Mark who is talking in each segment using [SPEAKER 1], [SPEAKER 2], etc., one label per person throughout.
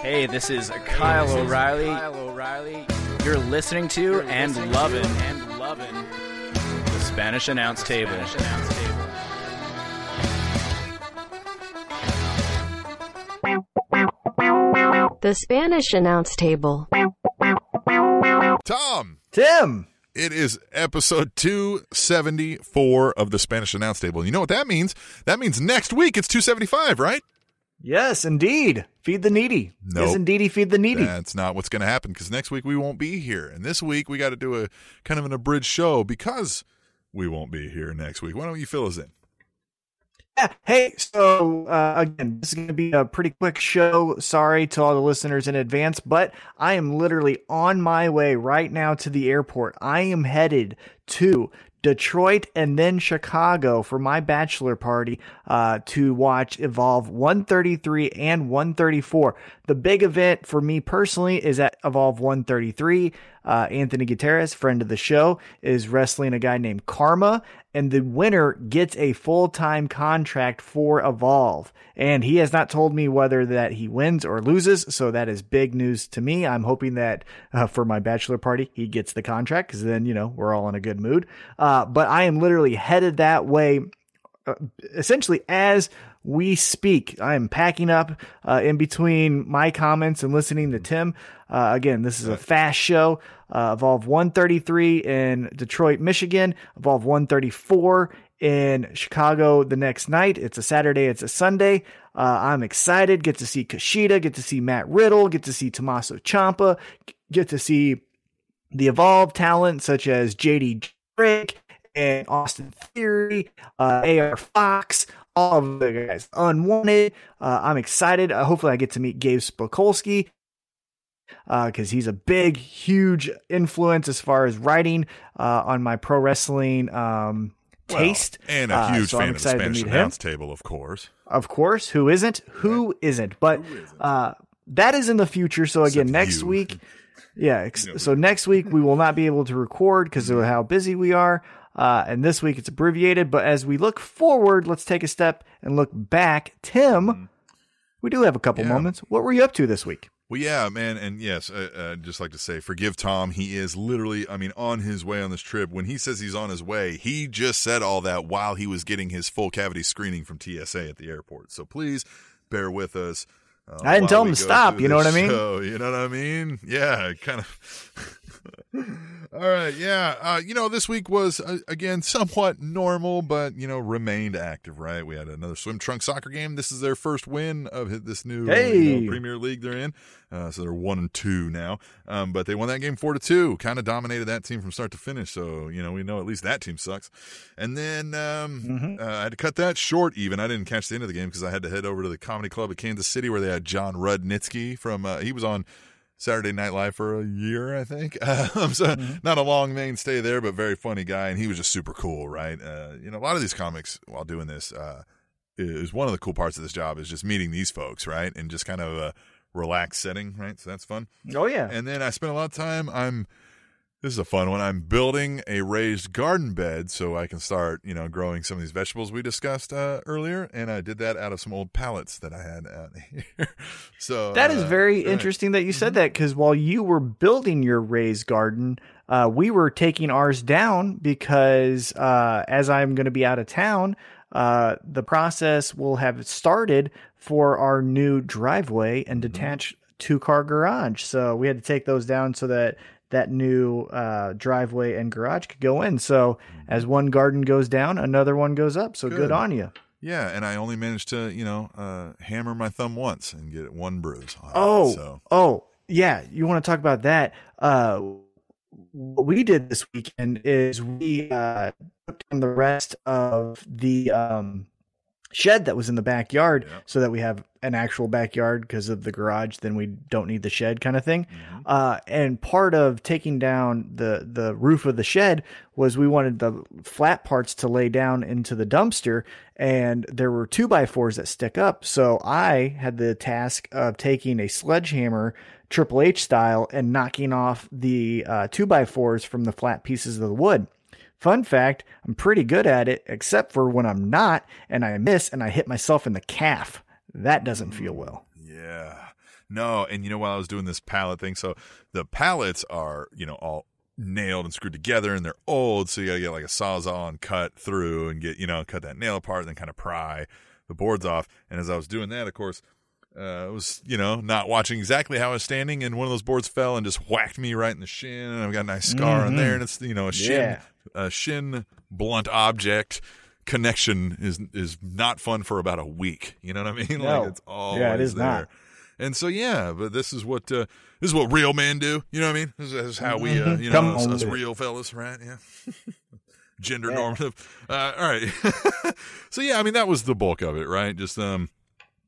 [SPEAKER 1] Hey, this is Kyle O'Reilly. Kyle O'Reilly. You're listening to and loving and loving the Spanish Announce Table.
[SPEAKER 2] The Spanish Announce Table.
[SPEAKER 3] Tom,
[SPEAKER 4] Tim.
[SPEAKER 3] it is episode 274 of the Spanish Announce Table. You know what that means? That means next week it's 275, right?
[SPEAKER 4] Yes, indeed. Feed the needy.
[SPEAKER 3] Nope.
[SPEAKER 4] Yes, indeedy, feed the needy.
[SPEAKER 3] That's not what's going to happen because next week we won't be here. And this week we got to do a kind of an abridged show because we won't be here next week. Why don't you fill us in?
[SPEAKER 4] Yeah. Hey, so uh, again, this is going to be a pretty quick show. Sorry to all the listeners in advance, but I am literally on my way right now to the airport. I am headed to Detroit and then Chicago for my bachelor party uh, to watch Evolve 133 and 134. The big event for me personally is at Evolve 133. Uh, Anthony Gutierrez, friend of the show, is wrestling a guy named Karma, and the winner gets a full time contract for Evolve. And he has not told me whether that he wins or loses, so that is big news to me. I'm hoping that uh, for my bachelor party, he gets the contract because then, you know, we're all in a good mood. Uh, but I am literally headed that way uh, essentially as we speak. I am packing up uh, in between my comments and listening to Tim. Uh, again, this is a fast show. Uh, Evolve 133 in Detroit, Michigan. Evolve 134 in Chicago the next night. It's a Saturday. It's a Sunday. Uh, I'm excited. Get to see Kushida. Get to see Matt Riddle. Get to see Tommaso Ciampa. Get to see the Evolve talent such as JD Drake and Austin Theory, uh, AR Fox, all of the guys. Unwanted. Uh, I'm excited. Uh, hopefully, I get to meet Gabe Sapolsky because he's a big, huge influence as far as writing uh, on my pro wrestling um,
[SPEAKER 3] Well,
[SPEAKER 4] taste.
[SPEAKER 3] and a
[SPEAKER 4] Uh,
[SPEAKER 3] huge
[SPEAKER 4] so
[SPEAKER 3] fan of the Spanish
[SPEAKER 4] him.
[SPEAKER 3] Announce Table, of course.
[SPEAKER 4] Of course, who isn't? Who isn't? But uh, that is in the future. So again,
[SPEAKER 3] Except
[SPEAKER 4] next
[SPEAKER 3] you.
[SPEAKER 4] week, yeah. Ex- so next week we will not be able to record because of how busy we are. Uh, and this week it's abbreviated. But as we look forward, let's take a step and look back. Tim, we do have a couple.
[SPEAKER 3] Yeah.
[SPEAKER 4] moments. What were you up to this week?
[SPEAKER 3] Well, yeah, man, and yes, uh, uh, just like to say, forgive Tom. He is literally, I mean, on his way on this trip. When he says he's on his way, he just said all that while he was getting his full cavity screening from TSA at the airport. So please bear with us. Uh,
[SPEAKER 4] I didn't tell him to stop, you know what I mean?
[SPEAKER 3] show, you know what I mean? Yeah, kind of. All right, yeah. Uh, you know, this week was uh, again somewhat normal, but you know, remained active. Right, we had another swim trunk soccer game. This is their first win of this new uh, you know, Premier League they're in. Uh, so they're one and two now. Um, but they won that game four to two. Kind of dominated that team from start to finish. So you know, we know at least that team sucks. And then um,
[SPEAKER 4] Mm-hmm.
[SPEAKER 3] uh, I had to cut that short. Even I didn't catch the end of the game because I had to head over to the comedy club at Kansas City where they had Jon Rudnitsky from. Uh, he was on. Saturday Night Live for a year, I think. Um, so not a long mainstay there, but very funny guy, and he was just super cool, right? Uh, you know, a lot of these comics while doing this uh, is one of the cool parts of this job is just meeting these folks, right, and just kind of a relaxed setting, right? So that's fun.
[SPEAKER 4] Oh yeah,
[SPEAKER 3] And then I spent a lot of time. I'm. This is a fun one. I'm building a raised garden bed so I can start, you know, growing some of these vegetables we discussed uh, earlier, and I did that out of some old pallets that I had out here. so
[SPEAKER 4] That is
[SPEAKER 3] uh,
[SPEAKER 4] very
[SPEAKER 3] right. Mm-hmm.
[SPEAKER 4] interesting that you said that because while you were building your raised garden, uh, we were taking ours down because uh, as I'm going to be out of town, uh, the process will have started for our new driveway and
[SPEAKER 3] Mm-hmm.
[SPEAKER 4] detached two car garage. So we had to take those down so that that new uh, driveway and garage could go in. So as one garden goes down, another one goes up. So good,
[SPEAKER 3] Mm-hmm. Good.
[SPEAKER 4] on you.
[SPEAKER 3] Yeah, and I only managed to, you know, uh, hammer my thumb once and get one bruise. On it.
[SPEAKER 4] Oh,
[SPEAKER 3] so
[SPEAKER 4] oh, yeah. You want to talk about that? Uh, what we did this weekend is we uh, took down the rest of the um, shed that was in the backyard,
[SPEAKER 3] Yeah.
[SPEAKER 4] so that we have an actual backyard because of the garage. Then we don't need the shed, kind of thing.
[SPEAKER 3] Mm-hmm.
[SPEAKER 4] Uh, and part of taking down the the roof of the shed was we wanted the flat parts to lay down into the dumpster, and there were two by fours that stick up. So I had the task of taking a sledgehammer, Triple H style, and knocking off the uh, two by fours from the flat pieces of the wood. Fun fact, I'm pretty good at it, except for when I'm not and I miss and I hit myself in the calf. That doesn't feel well.
[SPEAKER 3] yeah, No, and you know while I was doing this pallet thing, so the pallets are you know all nailed and screwed together, and they're old, so you gotta get like a sawzall and cut through and get you know cut that nail apart, and then kind of pry the boards off. And as I was doing that, of course. Uh, I was, you know, not watching exactly how I was standing, and one of those boards fell and just whacked me right in the shin. And I've got a nice scar on there, and it's, you know, a shin,
[SPEAKER 4] Yeah.
[SPEAKER 3] A shin blunt object connection is is not fun for about a week. You know what I mean?
[SPEAKER 4] No.
[SPEAKER 3] Like it's always
[SPEAKER 4] Yeah, it is
[SPEAKER 3] there.
[SPEAKER 4] not.
[SPEAKER 3] And so yeah, but this is what uh, this is what real men do. You know what I mean? This is, how we, uh, you know, us, us real fellas, right? Yeah. Gender normative. Uh, all right. so yeah, I mean that was the bulk of it, right? Just um,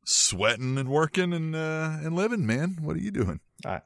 [SPEAKER 3] sweating and working and uh, and living, man. What are you doing?
[SPEAKER 4] All right.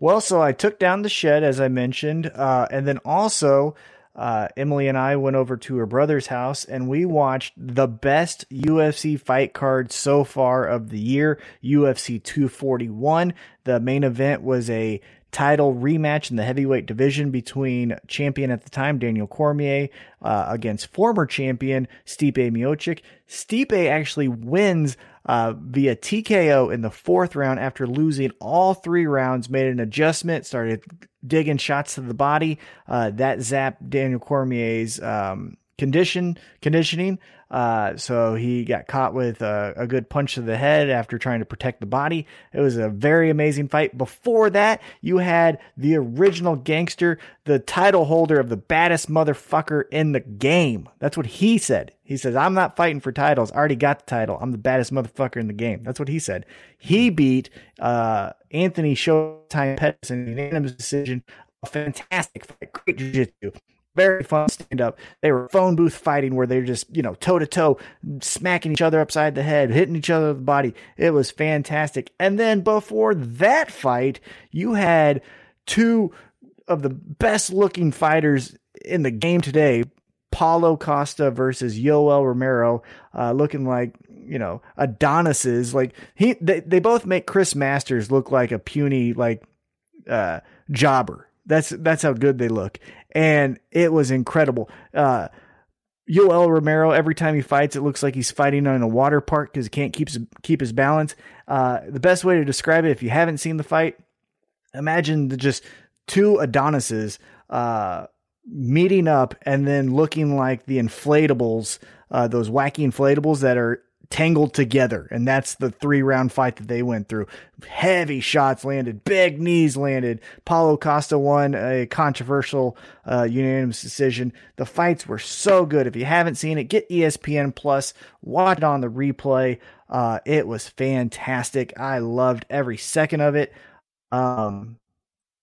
[SPEAKER 4] Well, so I took down the shed as I mentioned, uh, and then also uh, Emily and I went over to her brother's house and we watched the best UFC fight card so far of the year, UFC 241. The main event was a title rematch in the heavyweight division between champion at the time Daniel Cormier uh, against former champion Stipe Miocic. Stipe actually wins uh, via TKO in the fourth round after losing all three rounds. Made an adjustment, started digging shots to the body. Uh, that zapped Daniel Cormier's um, condition conditioning. Uh, so he got caught with a, a good punch to the head after trying to protect the body. It was a very amazing fight. Before that, you had the original gangster, the title holder of the baddest motherfucker in the game. That's what he said. He says, I'm not fighting for titles. I already got the title. I'm the baddest motherfucker in the game. That's what he said. He beat, uh, Anthony Showtime Pettis in a unanimous decision. A fantastic fight. Great jiu-jitsu very fun stand up. They were phone booth fighting where they're just, you know, toe to toe, smacking each other upside the head, hitting each other with the body. It was fantastic. And then before that fight, you had two of the best looking fighters in the game today. Paulo Costa versus Yoel Romero, uh, looking like you know Adonises. Like he, they, they both make Chris Masters look like a puny like uh, jobber. That's that's how good they look, and it was incredible. Uh, Yoel Romero, every time he fights, it looks like he's fighting on a water park because he can't keep his, keep his balance. Uh, the best way to describe it, if you haven't seen the fight, imagine the, just two Adonises uh, meeting up and then looking like the inflatables, uh, those wacky inflatables that are tangled together. And that's the three round fight that they went through. Heavy shots landed, big knees landed. Paulo Costa won a controversial uh, unanimous decision. The fights were so good. If you haven't seen it, get ESPN Plus, watch it on the replay. Uh, it was fantastic. I loved every second of it. Um,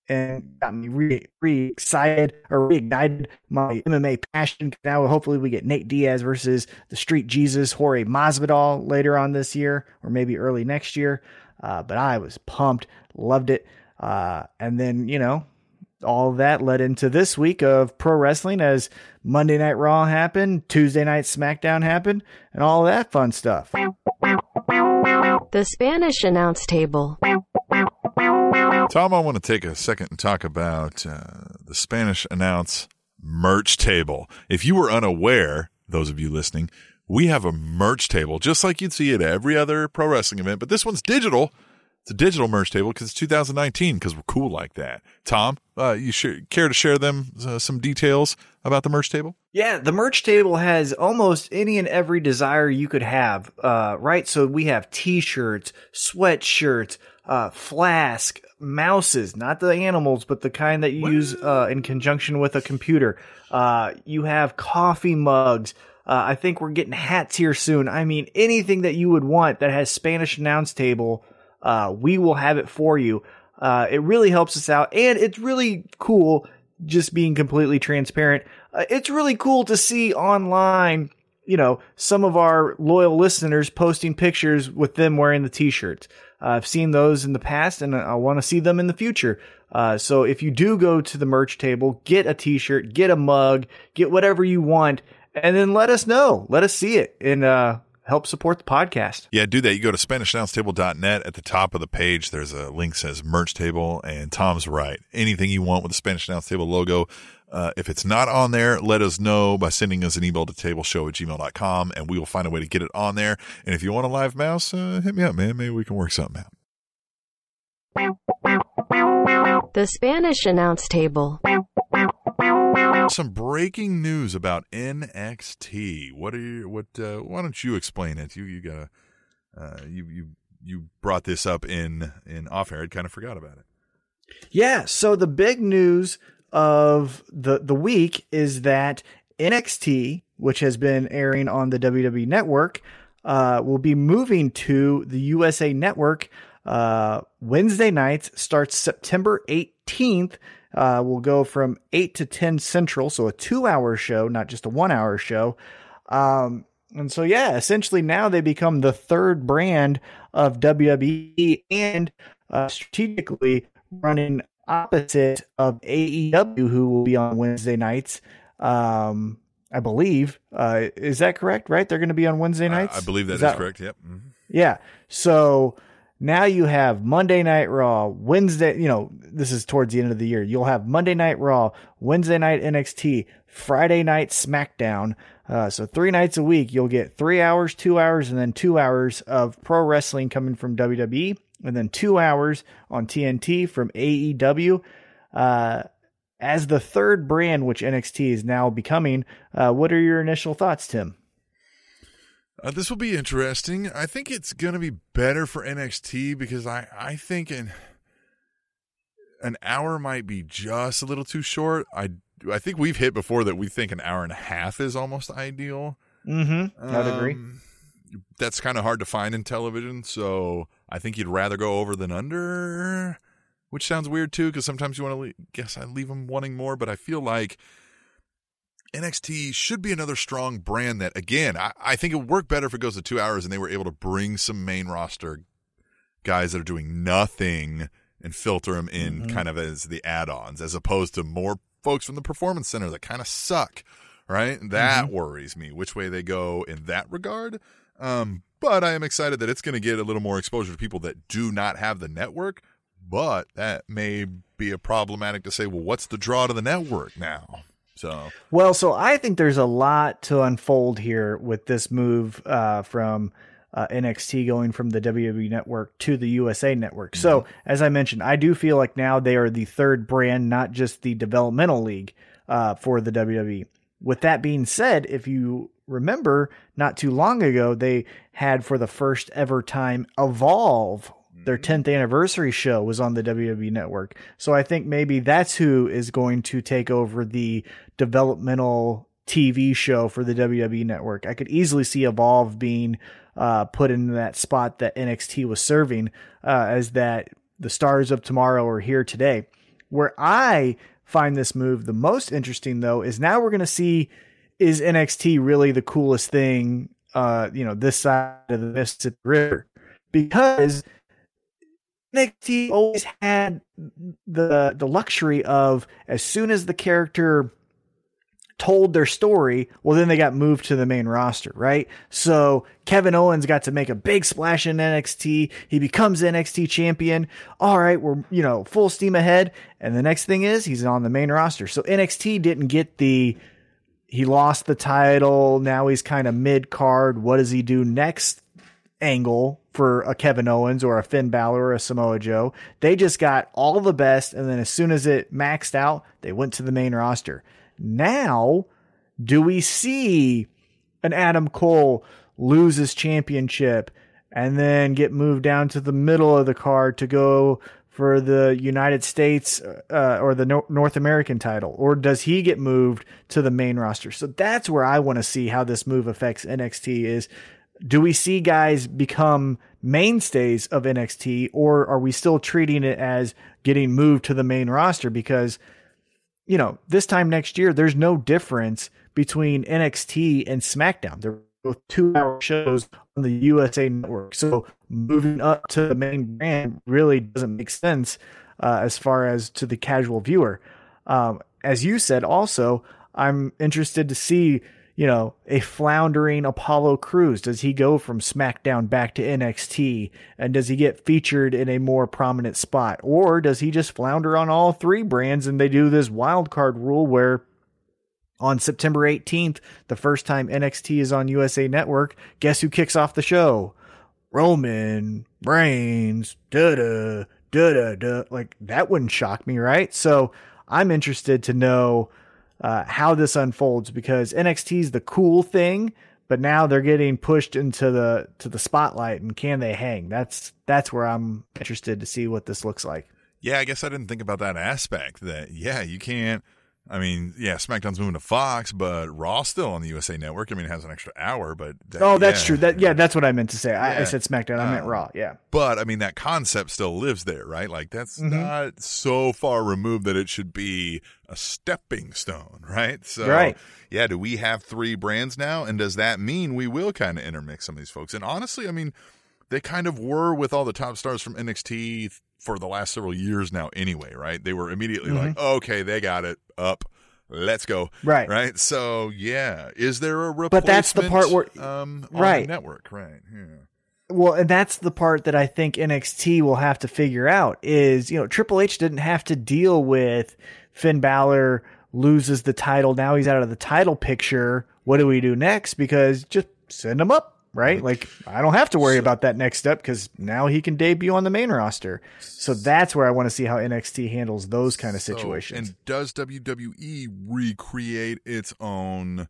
[SPEAKER 4] and got me re, re excited or reignited my MMA passion. Now, hopefully, we get Nate Diaz versus the Street Jesus Jorge Masvidal later on this year, or maybe early next year. Uh, but I was pumped, loved it. Uh, and then you know, all that led into this week of pro wrestling as Monday Night Raw happened, Tuesday Night SmackDown happened, and all that fun stuff.
[SPEAKER 2] The Spanish announce table.
[SPEAKER 3] Tom, I want to take a second and talk about uh, the Spanish announce merch table. If you were unaware, those of you listening, we have a merch table just like you'd see at every other pro wrestling event, but this one's digital. It's a digital merch table because it's 2019 because we're cool like that. Tom, uh, you sh- care to share them uh, some details about the merch table?
[SPEAKER 4] Yeah, the merch table has almost any and every desire you could have, uh, right? So we have t-shirts, sweatshirts, uh, flask, mouses, not the animals, but the kind that you use, uh, in conjunction with a computer. Uh, you have coffee mugs. Uh, I think we're getting hats here soon. I mean, anything that you would want that has Spanish announce table, uh, we will have it for you. Uh, it really helps us out and it's really cool just being completely transparent. Uh, it's really cool to see online, you know, some of our loyal listeners posting pictures with them wearing the t-shirts. Uh, I've seen those in the past and I want to see them in the future. Uh, so if you do go to the merch table, get a t-shirt, get a mug, get whatever you want, and then let us know. Let us see it and, uh, help support the podcast.
[SPEAKER 3] Yeah, do that. You go to SpanishAnnounceTable.net. At the top of the page, there's a link says merch table, and Tom's right. Anything you want with the Spanish Announce Table logo. Uh, if it's not on there, let us know by sending us an email to tableshow at gmail.com, and we will find a way to get it on there. And if you want a live mouse, uh, hit me up, man. Maybe we can work something out.
[SPEAKER 2] The Spanish announce table.
[SPEAKER 3] Some breaking news about NXT. What are you? What? Uh, why don't you explain it? You you got uh, you you you brought this up in in off air. I kind of forgot about it.
[SPEAKER 4] Yeah. So the big news of the the week is that NXT, which has been airing on the WWE Network, uh, will be moving to the USA Network uh, Wednesday nights. Starts September 18th. Uh, will go from 8 to 10 Central, so a two hour show, not just a one hour show. Um, and so, yeah, essentially now they become the third brand of WWE and uh, strategically running opposite of AEW, who will be on Wednesday nights. Um, I believe. Uh, is that correct? Right? They're going to be on Wednesday nights.
[SPEAKER 3] I, I believe that
[SPEAKER 4] is,
[SPEAKER 3] is
[SPEAKER 4] that,
[SPEAKER 3] correct. Yep. Mm-hmm.
[SPEAKER 4] Yeah. So now you have Monday Night Raw, Wednesday. You know, this is towards the end of the year. You'll have Monday Night Raw, Wednesday Night NXT, Friday Night SmackDown. Uh, so three nights a week, you'll get three hours, two hours, and then two hours of pro wrestling coming from WWE, and then two hours on TNT from AEW. Uh, as the third brand, which NXT is now becoming, uh, what are your initial thoughts, Tim?
[SPEAKER 3] Uh, this will be interesting. I think it's going to be better for NXT because I, I think an an hour might be just a little too short. I I think we've hit before that we think an hour and a half is almost ideal.
[SPEAKER 4] Mm-hmm. I'd
[SPEAKER 3] Um,
[SPEAKER 4] agree.
[SPEAKER 3] That's kind of hard to find in television, so I think you'd rather go over than under, which sounds weird too because sometimes you want to le- guess I leave them wanting more, but I feel like NXT should be another strong brand that again I, I think it would work better if it goes to two hours and they were able to bring some main roster guys that are doing nothing and filter them in
[SPEAKER 4] Mhm.
[SPEAKER 3] kind of as the add-ons as opposed to more folks from the performance center that kind of suck right? That worries me which way they go in that regard. Um, but i am excited that it's going to get a little more exposure to people that do not have the network but that may be a problematic to say well what's the draw to the network now so
[SPEAKER 4] Well, so I think there's a lot to unfold here with this move uh, from uh, NXT going from the WWE network to the USA network. So, as I mentioned, I do feel like now they are the third brand, not just the developmental league uh, for the WWE. With that being said, if you remember, not too long ago, they had for the first ever time Evolve. Their 10th anniversary show was on the WWE network. So I think maybe that's who is going to take over the developmental TV show for the WWE network. I could easily see Evolve being uh, put in that spot that NXT was serving uh, as that the stars of tomorrow are here today. Where I find this move the most interesting though is now we're going to see is NXT really the coolest thing uh, you know, this side of the Mississippi River because NXT always had the the luxury of as soon as the character told their story, well then they got moved to the main roster, right? So Kevin Owens got to make a big splash in NXT. He becomes NXT champion. All right, we're, you know, full steam ahead. And the next thing is he's on the main roster. So NXT didn't get the he lost the title. Now he's kind of mid card. What does he do next? Angle for a Kevin Owens or a Finn Balor or a Samoa Joe. They just got all the best, and then as soon as it maxed out, they went to the main roster. Now, do we see an Adam Cole lose his championship and then get moved down to the middle of the card to go for the United States uh, or the Nor- North American title? Or does he get moved to the main roster? So that's where I want to see how this move affects NXT is do we see guys become mainstays of NXT or are we still treating it as getting moved to the main roster because you know, this time next year there's no difference between NXT and SmackDown. They're both 2-hour shows on the USA network. So moving up to the main brand really doesn't make sense uh, as far as to the casual viewer. Um, as you said also, I'm interested to see you know, a floundering Apollo Crews? Does he go from SmackDown back to NXT? And does he get featured in a more prominent spot? Or does he just flounder on all three brands and they do this wild card rule where on September 18th, the first time NXT is on USA Network, guess who kicks off the show? Roman Reigns. Da da da da da. Like that wouldn't shock me, right? So I'm interested to know uh, how this unfolds because NXT is the cool thing, but now they're getting pushed into the to the spotlight, and can they hang? That's that's where I'm interested to see what this looks like.
[SPEAKER 3] Yeah, I guess I didn't think about that aspect. That yeah, you can't. I mean, yeah, SmackDown's moving to Fox, but Raw still on the USA Network. I mean, it has an extra hour, but that,
[SPEAKER 4] Oh, that's
[SPEAKER 3] yeah.
[SPEAKER 4] true. That yeah, that's what I meant to say. I, I said SmackDown. I meant
[SPEAKER 3] Uh,
[SPEAKER 4] Raw. Yeah.
[SPEAKER 3] But I mean, that concept still lives there, right? Like that's
[SPEAKER 4] Mhm.
[SPEAKER 3] not so far removed that it should be a stepping stone, right? So,
[SPEAKER 4] Right.
[SPEAKER 3] yeah, do we have three brands now? And does that mean we will kind of intermix some of these folks? And honestly, I mean, they kind of were with all the top stars from NXT for the last several years now, anyway, right? They were immediately
[SPEAKER 4] Mm-hmm.
[SPEAKER 3] like, okay, they got it up. Let's go.
[SPEAKER 4] Right.
[SPEAKER 3] Right. So, yeah. Is there a replacement?
[SPEAKER 4] But that's the part where-
[SPEAKER 3] um, on
[SPEAKER 4] Right.
[SPEAKER 3] the network, right? Yeah.
[SPEAKER 4] Well, and that's the part that I think NXT will have to figure out is, you know, Triple H didn't have to deal with Finn Balor loses the title. Now he's out of the title picture. What do we do next? Because just send him up, right? Like, I don't have to worry about that next step because now he can debut on the main roster. So that's where I want to see how NXT handles those kind of
[SPEAKER 3] So,
[SPEAKER 4] situations.
[SPEAKER 3] and does WWE recreate its own?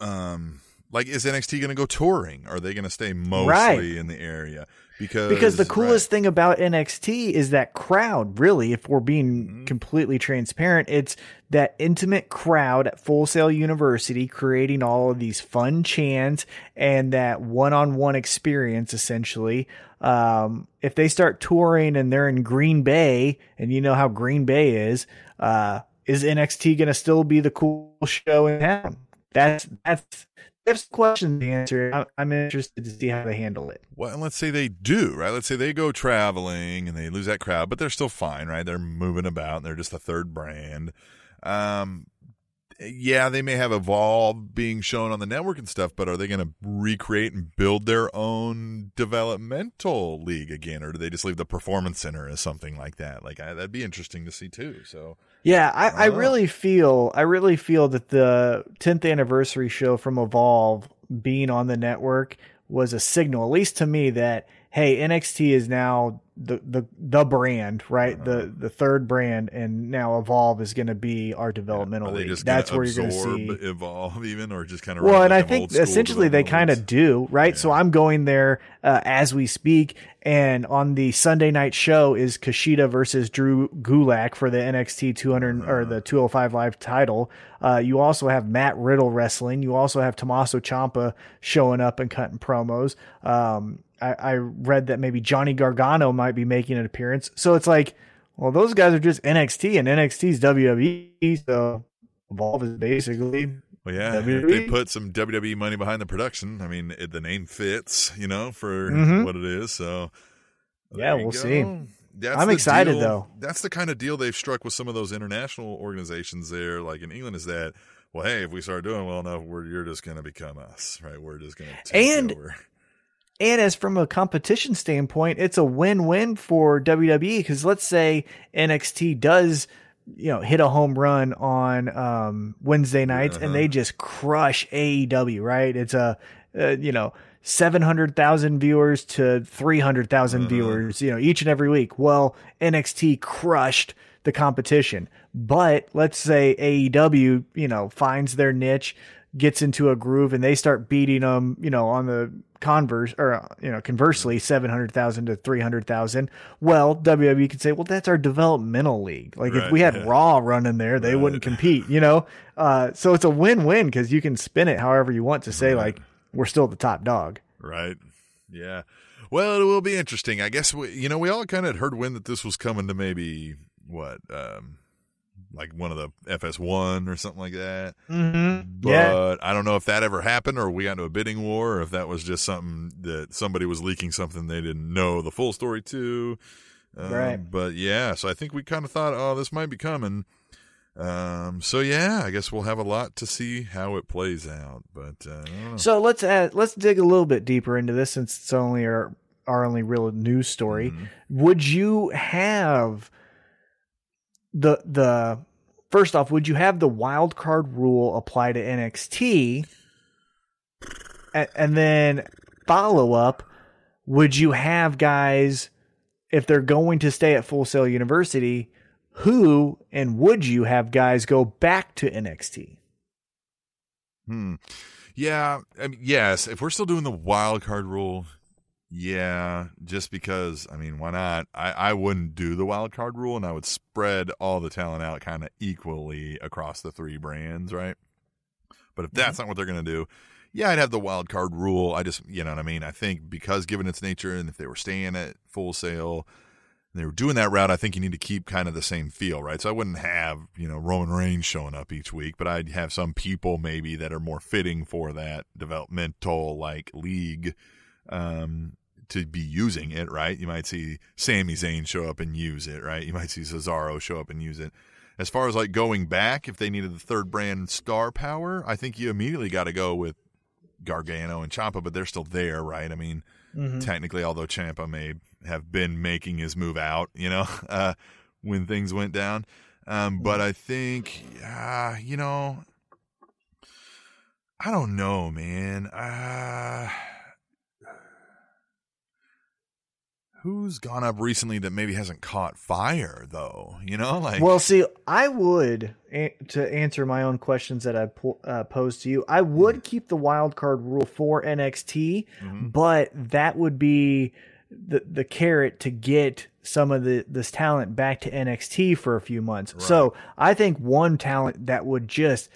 [SPEAKER 3] Um, like is NXT going to go touring? Are they going to stay mostly
[SPEAKER 4] Right.
[SPEAKER 3] in the area? Because
[SPEAKER 4] because the coolest
[SPEAKER 3] right.
[SPEAKER 4] thing about NXT is that crowd, really, if we're being
[SPEAKER 3] Mm-hmm.
[SPEAKER 4] completely transparent, it's that intimate crowd at Full Sail University creating all of these fun chants and that one on one experience, essentially. Um, if they start touring and they're in Green Bay, and you know how Green Bay is, uh, is NXT going to still be the cool show in town? That's, that's, that's the question to answer. I'm, interested to see how they handle it.
[SPEAKER 3] Well, let's say they do, right? Let's say they go traveling and they lose that crowd, but they're still fine, right? They're moving about and they're just a third brand. Um, yeah, they may have Evolve being shown on the network and stuff, but are they going to recreate and build their own developmental league again, or do they just leave the performance center as something like that? Like I, that'd be interesting to see too. So
[SPEAKER 4] Yeah, I, I
[SPEAKER 3] Oh.
[SPEAKER 4] really feel I really feel that the 10th anniversary show from Evolve being on the network was a signal, at least to me, that hey, NXT is now the the the brand, right?
[SPEAKER 3] Uh-huh.
[SPEAKER 4] The the third brand, and now Evolve is going to be our developmental league. That's where you're going to see.
[SPEAKER 3] Evolve even, or just kind of
[SPEAKER 4] Well, and I think essentially they kind of do, right? So I'm going there uh, as we speak, and on the Sunday night show is Kushida versus Drew Gulak for the NXT 200 or the 205 Live title. Uh, you also have Matt Riddle wrestling. You also have Tommaso Ciampa showing up and cutting promos. Um, I, I read that maybe Johnny Gargano might be making an appearance. So it's like, well, those guys are just NXT, and NXT's WWE. So Evolve is basically
[SPEAKER 3] Well, yeah, they put some WWE money behind the production, I mean, it, the name fits, you know, for
[SPEAKER 4] Mhm.
[SPEAKER 3] what it is. So,
[SPEAKER 4] Yeah, we'll
[SPEAKER 3] go.
[SPEAKER 4] see.
[SPEAKER 3] That's
[SPEAKER 4] I'm excited,
[SPEAKER 3] deal-
[SPEAKER 4] though.
[SPEAKER 3] That's the kind of deal they've struck with some of those international organizations there, like in England, is that, well, hey, if we start doing well enough, we're, you're just going to become us, right? We're just going to take
[SPEAKER 4] And-
[SPEAKER 3] over.
[SPEAKER 4] And as from a competition standpoint, it's a win-win for WWE because let's say NXT does, you know, hit a home run on um, Wednesday nights and they just crush AEW, right? It's a, uh, you know, 700,000 viewers to 300,000 viewers, you know, each and every week. Well, NXT crushed the competition. But let's say AEW, you know, finds their niche, gets into a groove and they start beating them, you know, on the converse or, you know, conversely, 700,000 to 300,000. Well, WWE could say, well, that's our developmental league. Like if we had
[SPEAKER 3] yeah.
[SPEAKER 4] Raw running there, they
[SPEAKER 3] Right.
[SPEAKER 4] wouldn't compete, you know? Uh, so it's a win-win because you can spin it however you want to say,
[SPEAKER 3] Right.
[SPEAKER 4] like, we're still the top dog.
[SPEAKER 3] Right. Yeah. Well, it will be interesting. I guess we, you know, we all kind of heard when that this was coming to maybe what, um, like one of the FS1 or something like that.
[SPEAKER 4] Mm-hmm.
[SPEAKER 3] But
[SPEAKER 4] Yeah.
[SPEAKER 3] I don't know if that ever happened or we got into a bidding war or if that was just something that somebody was leaking something they didn't know the full story to. Um,
[SPEAKER 4] Right.
[SPEAKER 3] But yeah, so I think we kind of thought, oh, this might be coming. Um, so yeah, I guess we'll have a lot to see how it plays out. But uh, I don't know.
[SPEAKER 4] So let's add, let's dig a little bit deeper into this since it's only our our only real news story.
[SPEAKER 3] Mhm.
[SPEAKER 4] Would you have the the first off? Would you have the wild card rule apply to NXT? And, and then follow up, would you have guys if they're going to stay at Full Sail University, who and would you have guys go back to NXT?
[SPEAKER 3] Hmm. Yeah. I mean, yes. If we're still doing the wild card rule, yeah. Just because, I mean, why not? I, I wouldn't do the wild card rule and I would spread all the talent out kind of equally across the three brands, right? But if that's not what they're going to do, yeah, I'd have the wild card rule. I just, you know what I mean? I think because given its nature and if they were staying at full sail, they were doing that route, I think you need to keep kind of the same feel, right? So I wouldn't have, you know, Roman Reigns showing up each week, but I'd have some people maybe that are more fitting for that developmental like league um, to be using it, right? You might see Sami Zayn show up and use it, right? You might see Cesaro show up and use it. As far as like going back, if they needed the third brand star power, I think you immediately got to go with Gargano and Ciampa, but they're still there, right? I mean,
[SPEAKER 4] Mm-hmm.
[SPEAKER 3] technically, although Ciampa may have been making his move out, you know, uh, when things went down. Um, but I think, uh, you know, I don't know, man. Uh, who's gone up recently that maybe hasn't caught fire, though? You know, like,
[SPEAKER 4] Well, see, I would to answer my own questions that I po- uh, posed to you. I would keep the wild card rule for NXT,
[SPEAKER 3] Mhm.
[SPEAKER 4] but that would be the the carrot to get some of the this talent back to NXT for a few months. So I think one talent that would just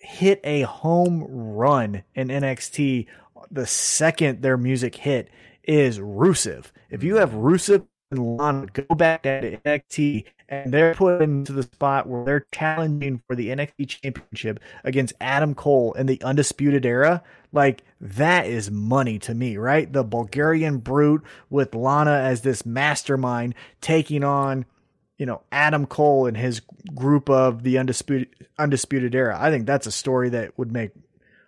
[SPEAKER 4] hit a home run in NXT the second their music hit is Rusev. If you have Rusev and Lana go back to NXT and they're put into the spot where they're challenging for the NXT championship against Adam Cole in the undisputed era, like that is money to me, right? The Bulgarian brute with Lana as this mastermind taking on you know Adam Cole and his group of the undisputed undisputed era. I think that's a story that would make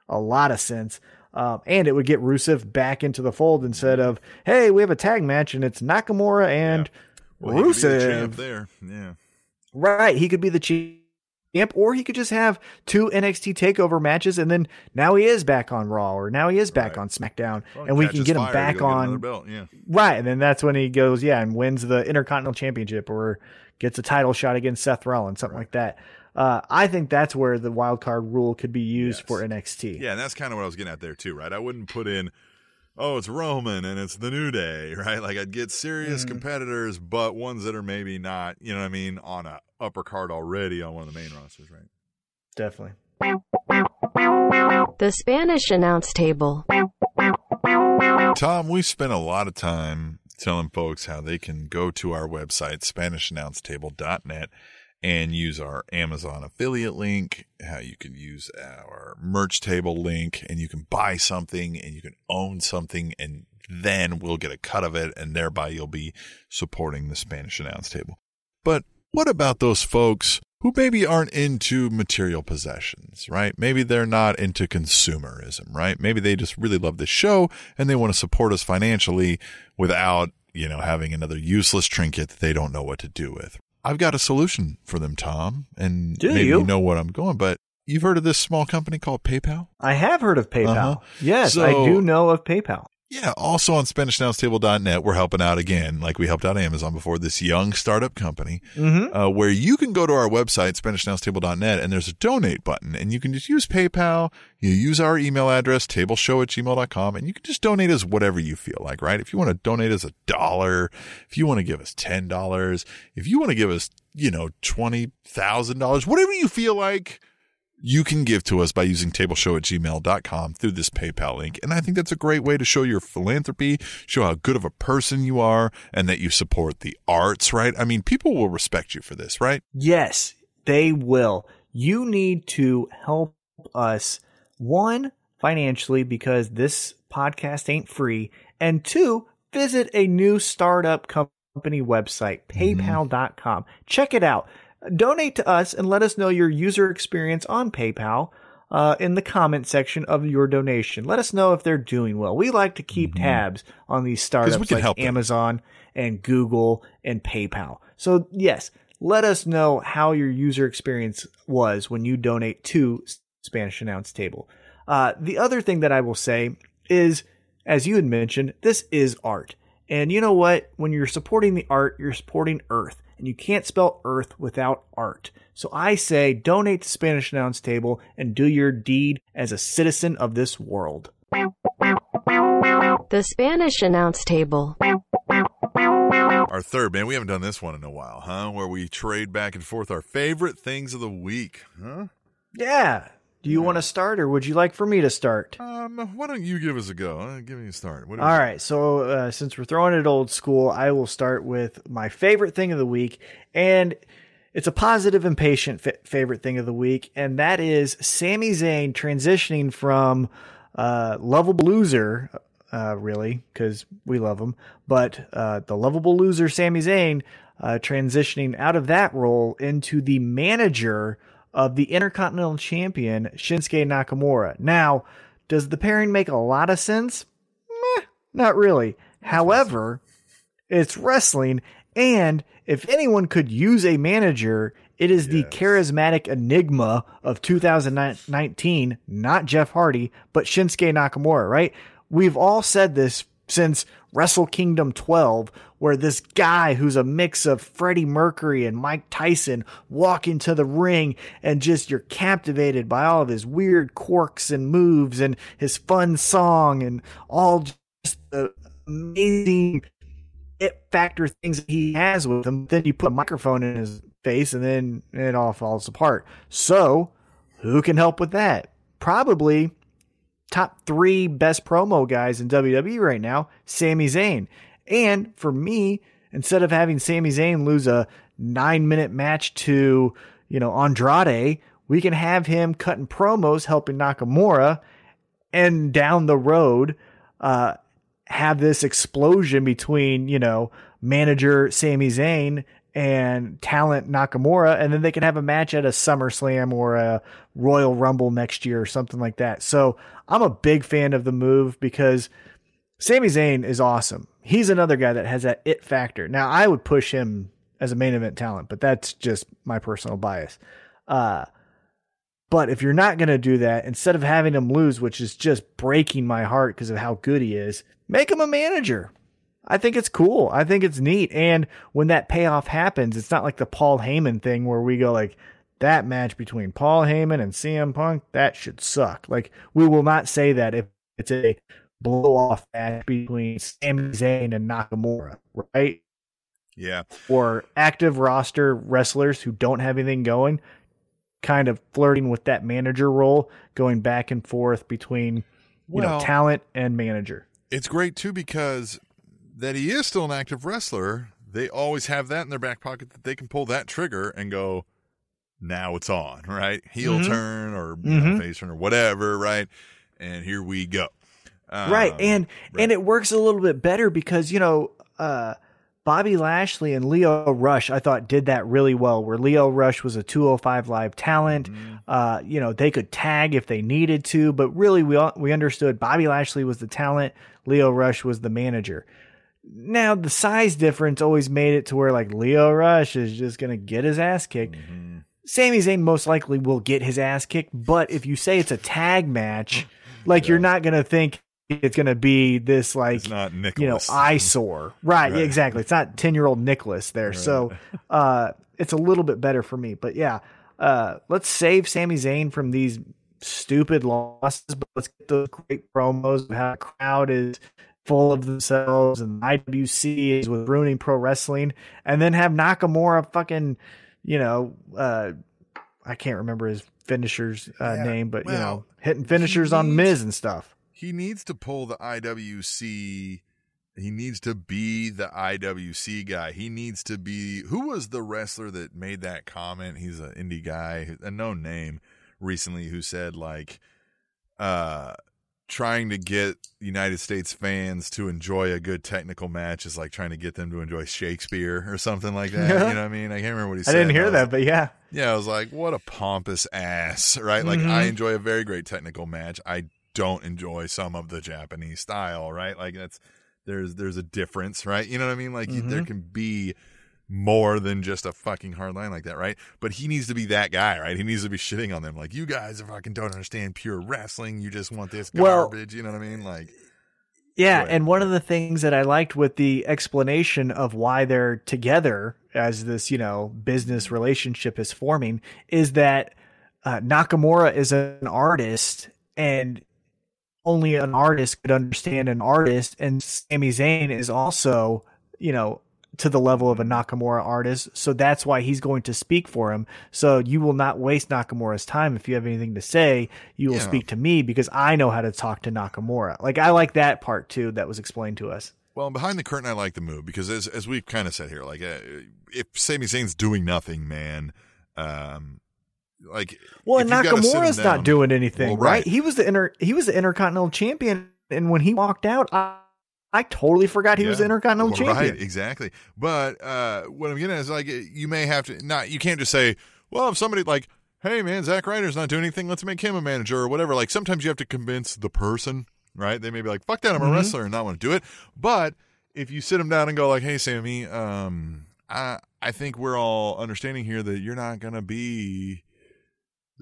[SPEAKER 4] a lot of sense. Um, and it would get Rusev back into the fold instead of, hey, we have a tag match and it's Nakamura and
[SPEAKER 3] well, he could be the
[SPEAKER 4] Rusev.
[SPEAKER 3] there. Yeah.
[SPEAKER 4] Right. He could be the champ, or he could just have two NXT takeover matches and then now he is back on Raw or now he is back
[SPEAKER 3] Right.
[SPEAKER 4] on SmackDown
[SPEAKER 3] Well,
[SPEAKER 4] and we can get him
[SPEAKER 3] fire,
[SPEAKER 4] back on
[SPEAKER 3] belt. Yeah.
[SPEAKER 4] Right, and then that's when he goes, yeah, and wins the Intercontinental Championship or gets a title shot against Seth Rollins, something like that. Uh, I think that's where the wild card rule could be used
[SPEAKER 3] Yes.
[SPEAKER 4] for NXT.
[SPEAKER 3] Yeah, and that's kind of what I was getting at there too, right? I wouldn't put in, oh, it's Roman and it's the New Day, right? Like I'd get serious
[SPEAKER 4] Mhm.
[SPEAKER 3] competitors, but ones that are maybe not, you know what I mean, on a upper card already on one of the main rosters, right?
[SPEAKER 4] Definitely.
[SPEAKER 2] The Spanish announce table.
[SPEAKER 3] Tom, we spent a lot of time telling folks how they can go to our website, SpanishAnnounceTable.net, and use our Amazon affiliate link, how you can use our merch table link, and you can buy something and you can own something, and then we'll get a cut of it, and thereby you'll be supporting the Spanish Announce Table. But what about those folks who maybe aren't into material possessions, right? Maybe they're not into consumerism, right? Maybe they just really love the show and they want to support us financially without, you know, having another useless trinket that they don't know what to do with. I've got a solution for them, Tom, and
[SPEAKER 4] Do
[SPEAKER 3] maybe
[SPEAKER 4] you?
[SPEAKER 3] you know what I'm going, but you've heard of this small company called PayPal?
[SPEAKER 4] I have heard of PayPal.
[SPEAKER 3] Uh-huh.
[SPEAKER 4] Yes, I do know of PayPal.
[SPEAKER 3] Yeah, also on SpanishAnnounceTable.net, we're helping out again, like we helped out Amazon before, this young startup company
[SPEAKER 4] Mm-hmm.
[SPEAKER 3] uh, where you can go to our website, SpanishAnnounceTable.net, and there's a donate button, and you can just use PayPal. You use our email address, tableshow at gmail.com, and you can just donate us whatever you feel like, right? If you want to donate us a dollar, if you want to give us $10, if you want to give us, you know, $20,000, whatever you feel like, you can give to us by using tableshow at gmail.com through this PayPal link. And I think that's a great way to show your philanthropy, show how good of a person you are, and that you support the arts, right? I mean, people will respect you for this, right?
[SPEAKER 4] Yes, they will. You need to help us, one, financially, because this podcast ain't free, and two, visit a new startup company website, mm-hmm. paypal.com. Check it out. Donate to us and let us know your user experience on PayPal. Uh, in the comment section of your donation, let us know if they're doing well. We like to keep tabs on these startups
[SPEAKER 3] we can
[SPEAKER 4] like
[SPEAKER 3] help them.
[SPEAKER 4] Amazon and Google and PayPal. So yes, let us know how your user experience was when you donate to Spanish Announce Table. Uh, the other thing that I will say is, as you had mentioned, this is art. And you know what? When you're supporting the art, you're supporting Earth. And you can't spell Earth without art. So I say donate to Spanish Announce Table and do your deed as a citizen of this world.
[SPEAKER 2] The Spanish Announce Table.
[SPEAKER 3] Our third, man, we haven't done this one in a while, huh? Where we trade back and forth our favorite things of the week, huh?
[SPEAKER 4] Yeah. Do you want to start or would you like for me to start?
[SPEAKER 3] Um, why don't you give us a go? Uh, give me a start. What
[SPEAKER 4] All. So, uh, since we're throwing it old school, I will start with my favorite thing of the week. And it's a positive and patient fa- favorite thing of the week. And that is Sami Zayn transitioning from uh, lovable loser, uh, really, because we love him, but uh, the lovable loser Sami Zayn uh, transitioning out of that role into the manager of the Intercontinental Champion Shinsuke Nakamura. Now, does the pairing make a lot of sense? Meh, not really. However, it's wrestling, and if anyone could use a manager, it is the charismatic enigma of 2019, not Jeff Hardy, but Shinsuke Nakamura, right? We've all said this since Wrestle Kingdom 12, where this guy who's a mix of Freddie Mercury and Mike Tyson walk into the ring and just you're captivated by all of his weird quirks and moves and his fun song and all just the amazing it factor things he has with him. Then you put a microphone in his face and then it all falls apart. So, who can help with that? Probably top three best promo guys in WWE right now, Sami Zayn. And for me, instead of having Sami Zayn lose a nine minute match to, you know, Andrade, we can have him cutting promos helping Nakamura and down the road, uh, have this explosion between, you know, manager Sami Zayn and talent Nakamura, and then they can have a match at a SummerSlam or a Royal Rumble next year or something like that. So I'm a big fan of the move because Sami Zayn is awesome. He's another guy that has that it factor. Now I would push him as a main event talent, but that's just my personal bias. Uh, but if you're not going to do that, instead of having him lose, which is just breaking my heart because of how good he is, make him a manager. I think it's cool. I think it's neat. And when that payoff happens, it's not like the Paul Heyman thing where we go like, that match between Paul Heyman and CM Punk, that should suck. Like, we will not say that if it's a blow off match between Sami Zayn and Nakamura, right?
[SPEAKER 3] Yeah.
[SPEAKER 4] Or active roster wrestlers who don't have anything going, kind of flirting with that manager role, going back and forth between, you
[SPEAKER 3] Well-
[SPEAKER 4] know, talent and manager.
[SPEAKER 3] It's great too because that he is still an active wrestler. They always have that in their back pocket that they can pull that trigger and go, now it's on, right? Heel
[SPEAKER 4] Mhm.
[SPEAKER 3] turn or you know, face turn or whatever, right? And here we go.
[SPEAKER 4] right
[SPEAKER 3] Um,
[SPEAKER 4] and
[SPEAKER 3] right.
[SPEAKER 4] and it works a little bit better because you know uh Bobby Lashley and Lio Rush, I thought did that really well. Where Lio Rush was a 205 live talent,
[SPEAKER 3] Mm-hmm.
[SPEAKER 4] uh, you know they could tag if they needed to, but really we all, we understood Bobby Lashley was the talent, Lio Rush was the manager. Now the size difference always made it to where like Lio Rush is just gonna get his ass kicked.
[SPEAKER 3] Mhm.
[SPEAKER 4] Sami Zayn most likely will get his ass kicked, but if you say it's a tag match, like you're not gonna think it's gonna be this like you know eyesore, right?
[SPEAKER 3] Right.
[SPEAKER 4] Exactly. It's not ten year old Nicholas there, so uh, it's a little bit better for me. But yeah, uh, let's save Sami Zayn from these stupid losses, but let's get those great promos of how the crowd is full of themselves and IWC is with ruining pro wrestling, and then have Nakamura fucking, you know, uh, I can't remember his finisher's uh,
[SPEAKER 3] Yeah,
[SPEAKER 4] name, but you know, hitting finishers on
[SPEAKER 3] needs-
[SPEAKER 4] Miz and stuff.
[SPEAKER 3] he needs to pull the IWC. He needs to be the IWC guy. He needs to be. Who was the wrestler that made that comment? He's an indie guy, a known name recently, who said like, uh, trying to get United States fans to enjoy a good technical match is like trying to get them to enjoy Shakespeare or something like that. you know what I mean? I can't remember what he said.
[SPEAKER 4] I didn't hear
[SPEAKER 3] was
[SPEAKER 4] that, but yeah.
[SPEAKER 3] yeah, I was like, what a pompous ass, right? Like,
[SPEAKER 4] Mhm.
[SPEAKER 3] I enjoy a very great technical match. I don't enjoy some of the Japanese style, right? Like, that's there's there's a difference, right? You know what I mean? Like, you- there can be more than just a fucking hard line like that, right? But he needs to be that guy, right? He needs to be shitting on them, like, you guys fucking don't understand pure wrestling. You just want this
[SPEAKER 4] Well-
[SPEAKER 3] garbage. you know what I mean? Like,
[SPEAKER 4] Yeah,
[SPEAKER 3] Right.
[SPEAKER 4] and one of the things that I liked with the explanation of why they're together as this, you know, business relationship is forming is that uh, Nakamura is an artist and only an artist could understand an artist and Sami Zayn is also, you know, to the level of a Nakamura artist. So that's why he's going to speak for him. So you will not waste Nakamura's time. If you have anything to say, you will
[SPEAKER 3] Yeah.
[SPEAKER 4] speak to me because I know how to talk to Nakamura. Like I like that part too that was explained to us.
[SPEAKER 3] Well, behind the curtain, I like the move because as as we've kind of said here, like uh, if Sami Zayn's doing nothing, man, um, like
[SPEAKER 4] Well, and
[SPEAKER 3] you've gotta sit him
[SPEAKER 4] Nakamura's
[SPEAKER 3] down-
[SPEAKER 4] not doing anything,
[SPEAKER 3] Well,
[SPEAKER 4] right.
[SPEAKER 3] right.
[SPEAKER 4] He was the inter he was the intercontinental champion and when he walked out, I I totally forgot he was the
[SPEAKER 3] Yeah.
[SPEAKER 4] intercontinental
[SPEAKER 3] Well,
[SPEAKER 4] champion.
[SPEAKER 3] Right, exactly. But uh, what I'm getting at is like you may have to not. You can't just say, well, if somebody like, hey man, Zack Ryder's not doing anything, let's make him a manager or whatever. Like sometimes you have to convince the person, right? They may be like, fuck that, I'm a
[SPEAKER 4] Mhm.
[SPEAKER 3] wrestler and not want to do it. But if you sit them down and go like, hey Sami, um, I I think we're all understanding here that you're not gonna be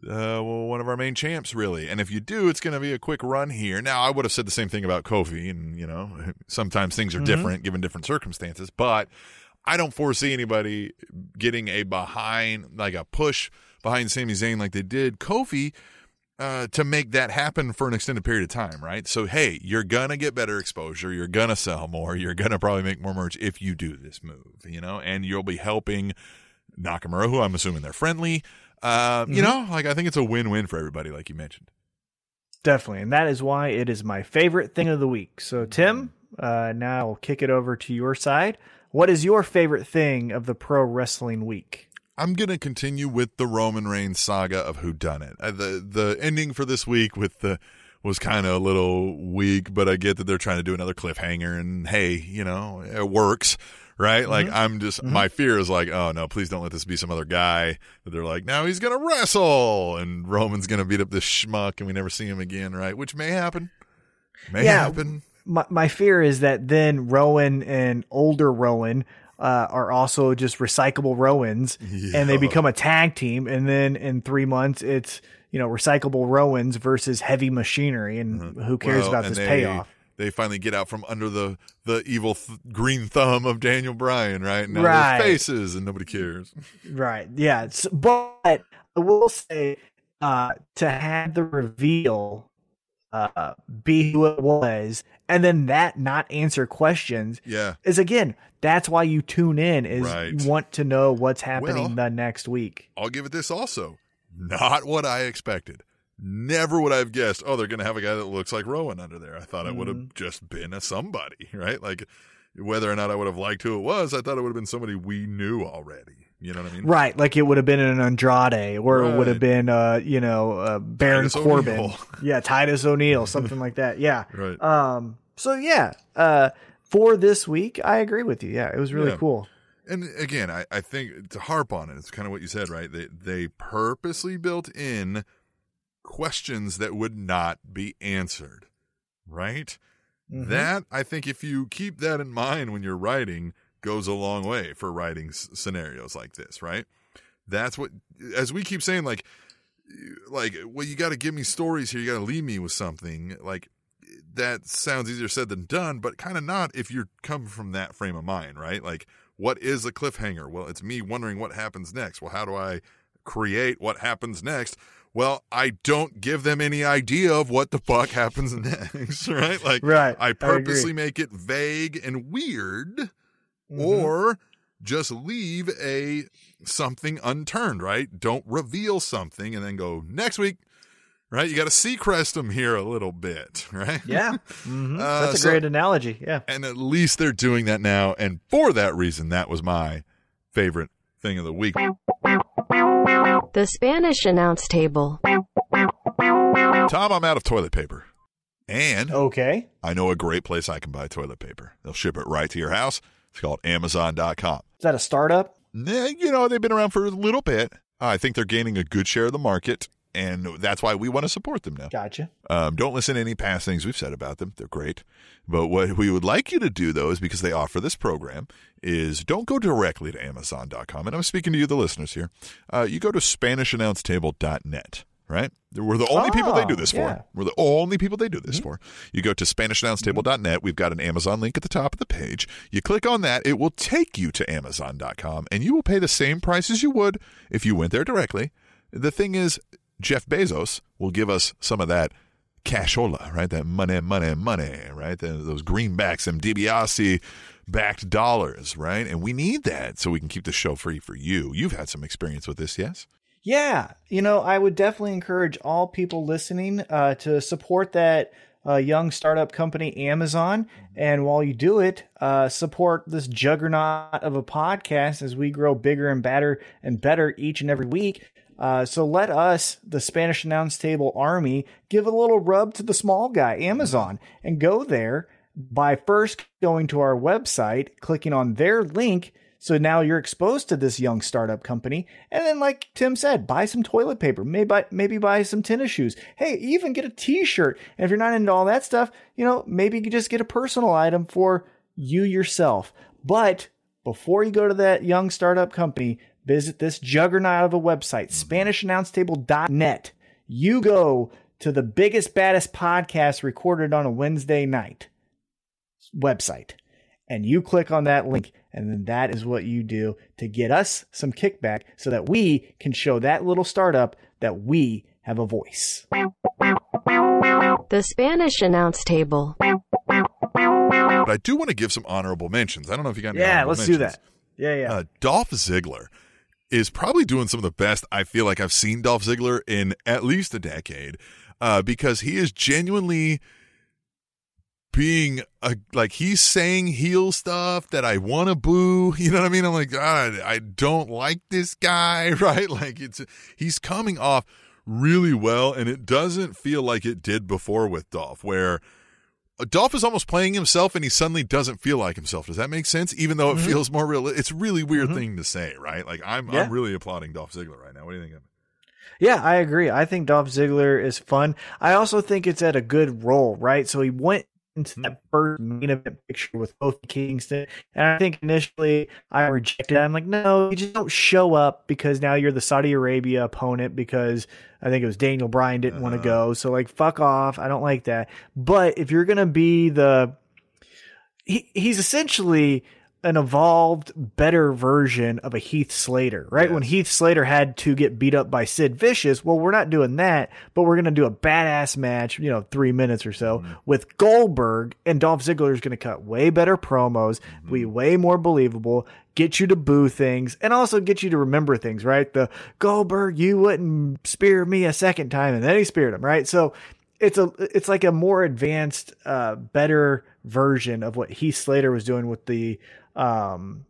[SPEAKER 3] uh, well, one of our main champs, really. And if you do, it's going to be a quick run here. Now, I would have said the same thing about Kofi, and you know, sometimes things are
[SPEAKER 4] Mhm.
[SPEAKER 3] different given different circumstances. But I don't foresee anybody getting a behind, like a push behind Sami Zayn, like they did Kofi, uh, to make that happen for an extended period of time, right? So, hey, you're gonna get better exposure. You're gonna sell more. You're gonna probably make more merch if you do this move, you know, and you'll be helping Nakamura, who I'm assuming they're friendly. Uh, You
[SPEAKER 4] Mhm.
[SPEAKER 3] know, like I think it's a win-win for everybody, like you mentioned.
[SPEAKER 4] Definitely. And that is why it is my favorite thing of the week. So, Tim, uh, now I'll kick it over to your side. What is your favorite thing of the pro wrestling week?
[SPEAKER 3] I'm gonna continue with the Roman Reigns saga of who done it. Uh, the the ending for this week with the was kind of a little weak, but I get that they're trying to do another cliffhanger, and hey, you know, it works, right? Mm-hmm. Like I'm just mm-hmm. my fear is like, oh no, please don't let this be some other guy that they're like, now he's gonna wrestle, and Roman's gonna beat up this schmuck, and we never see him again, right? Which may happen, may
[SPEAKER 4] Yeah.
[SPEAKER 3] happen.
[SPEAKER 4] My, my fear is that then Rowan and older Rowan uh, are also just recyclable Rowans and they become a tag team. And then in three months, it's, you know, recyclable Rowans versus heavy machinery. And mm-hmm. who cares
[SPEAKER 3] Well,
[SPEAKER 4] about this
[SPEAKER 3] they,
[SPEAKER 4] payoff?
[SPEAKER 3] They finally get out from under the the evil th- green thumb of Daniel Bryan, right? Now
[SPEAKER 4] Right.
[SPEAKER 3] there's faces, and nobody cares.
[SPEAKER 4] Right. Yeah. But I will say uh, to have the reveal uh, be who it was, and then that not answer questions
[SPEAKER 3] Yeah,
[SPEAKER 4] is again. That's why you tune in. Is
[SPEAKER 3] Right.
[SPEAKER 4] you want to know what's happening
[SPEAKER 3] Well-
[SPEAKER 4] the next week.
[SPEAKER 3] I'll give it this also. Not what I expected. Never would I have guessed. Oh, they're going to have a guy that looks like Rowan under there. I thought it would have just been a somebody, right? Like whether or not I would have liked who it was, I thought it would have been somebody we knew already. You know what I mean?
[SPEAKER 4] Right, like it would have been an Andrade, or it would have been, uh, you know, uh, Baron
[SPEAKER 3] Titus
[SPEAKER 4] Corbin,
[SPEAKER 3] O'Neil.
[SPEAKER 4] yeah, Titus O'Neil, something like that. Yeah,
[SPEAKER 3] Right.
[SPEAKER 4] Um. So yeah, uh, for this week, I agree with you. Yeah, it was really
[SPEAKER 3] Yeah.
[SPEAKER 4] cool.
[SPEAKER 3] And again, I, I think to harp on it, it's kind of what you said, right? They they purposely built in questions that would not be answered, right?
[SPEAKER 4] Mhm.
[SPEAKER 3] That I think if you keep that in mind when you're writing, goes a long way for writing s- scenarios like this, right? That's what, as we keep saying, like, like, well, you got to give me stories here. You got to leave me with something. Like, that sounds easier said than done, but kind of not if you're coming from that frame of mind, right? Like, what is a cliffhanger? Well, it's me wondering what happens next. Well, how do I create what happens next? Well, I don't give them any idea of what the fuck happens next, right? Like,
[SPEAKER 4] Right, I
[SPEAKER 3] I purposely make it vague and weird,
[SPEAKER 4] Mhm.
[SPEAKER 3] or just leave a something unturned, right? Don't reveal something and then go next week, right? You got to Seacrest them here a little bit, right?
[SPEAKER 4] yeah, Mhm.
[SPEAKER 3] Uh,
[SPEAKER 4] that's a
[SPEAKER 3] so-
[SPEAKER 4] great analogy. Yeah,
[SPEAKER 3] And at least they're doing that now. And for that reason, that was my favorite thing of the week.
[SPEAKER 2] The Spanish announce table.
[SPEAKER 3] Tom, I'm out of toilet paper. And
[SPEAKER 4] okay.
[SPEAKER 3] I know a great place I can buy toilet paper. They'll ship it right to your house. It's called Amazon.com.
[SPEAKER 4] Is that a startup?
[SPEAKER 3] Nah, you know, they've been around for a little bit. I think they're gaining a good share of the market, and that's why we want to support them now.
[SPEAKER 4] Gotcha.
[SPEAKER 3] Um, don't listen to any past things we've said about them. They're great. But what we would like you to do, though, is because they offer this program, is don't go directly to Amazon.com. And I'm speaking to you, the listeners here. Uh, you go to SpanishAnnounceTable.net. right? We're the only people they do
[SPEAKER 4] Oh,
[SPEAKER 3] this
[SPEAKER 4] yeah.
[SPEAKER 3] for. We're the only people they do this for. You go to SpanishAnnounceTable.net. We've got an Amazon link at the top of the page. You click on that, it will take you to Amazon.com, and you will pay the same price as you would if you went there directly. The thing is, Jeff Bezos will give us some of that cashola, right? That money, money, money, right? The, those greenbacks, them DiBiase backed dollars, right? And we need that so we can keep the show free for you. You've had some experience with this, yes?
[SPEAKER 4] Yeah, you know, I would definitely encourage all people listening uh, to support that uh, young startup company, Amazon. And while you do it, uh, support this juggernaut of a podcast as we grow bigger and better and better each and every week. Uh, so let us, the Spanish Announce Table Army, give a little rub to the small guy, Amazon, and go there by first going to our website, clicking on their link. So now you're exposed to this young startup company. And then, like Tim said, buy some toilet paper, maybe, buy- maybe buy some tennis shoes. Hey, even get a t shirt. And if you're not into all that stuff, you know, maybe you just get a personal item for you yourself. But before you go to that young startup company, visit this juggernaut of a website, SpanishAnnounceTable.net. You go to the biggest, baddest podcast recorded on a Wednesday night website and you click on that link and then that is what you do to get us some kickback so that we can show that little startup that we have a voice.
[SPEAKER 2] The Spanish Announce Table.
[SPEAKER 3] But I do want to give some honorable mentions. I don't know if you got any
[SPEAKER 4] Yeah, let's do that. Yeah, yeah.
[SPEAKER 3] Uh, Dolph Ziggler is probably doing some of the best I feel like I've seen Dolph Ziggler in at least a decade uh, because he is genuinely being a, like he's saying heel stuff that I want to boo. You know what I mean? I'm like, God, I don't like this guy, right? Like it's he's coming off really well, and it doesn't feel like it did before with Dolph, where Dolph is almost playing himself and he suddenly doesn't feel like himself. Does that make sense? Even though it mm-hmm. feels more real. It's a really weird mm-hmm. thing to say, right? Like I'm
[SPEAKER 4] Yeah.
[SPEAKER 3] I'm really applauding Dolph Ziggler right now. What do you think of it?
[SPEAKER 4] Yeah, I agree. I think Dolph Ziggler is fun. I also think it's at a good role, right? So he went into hmm. that first main event picture with Kofi Kingston, and I think initially I rejected. it. I'm like, no, you just don't show up because now you're the Saudi Arabia opponent because I think it was Daniel Bryan didn't want to uh-huh. go. So like, fuck off. I don't like that. But if you're gonna be the he, he's essentially an evolved, better version of a Heath Slater, right? When Heath Slater had to get beat up by Sid Vicious, well, we're not doing that, but we're going to do a badass match, you know, three minutes or so with Goldberg, and Dolph Ziggler is going to cut way better promos, be way more believable, get you to boo things, and also get you to remember things, right? The Goldberg, you wouldn't spear me a second time, and then he speared him, right? So it's a it's like a more advanced, uh, better version of what Heath Slater was doing with the um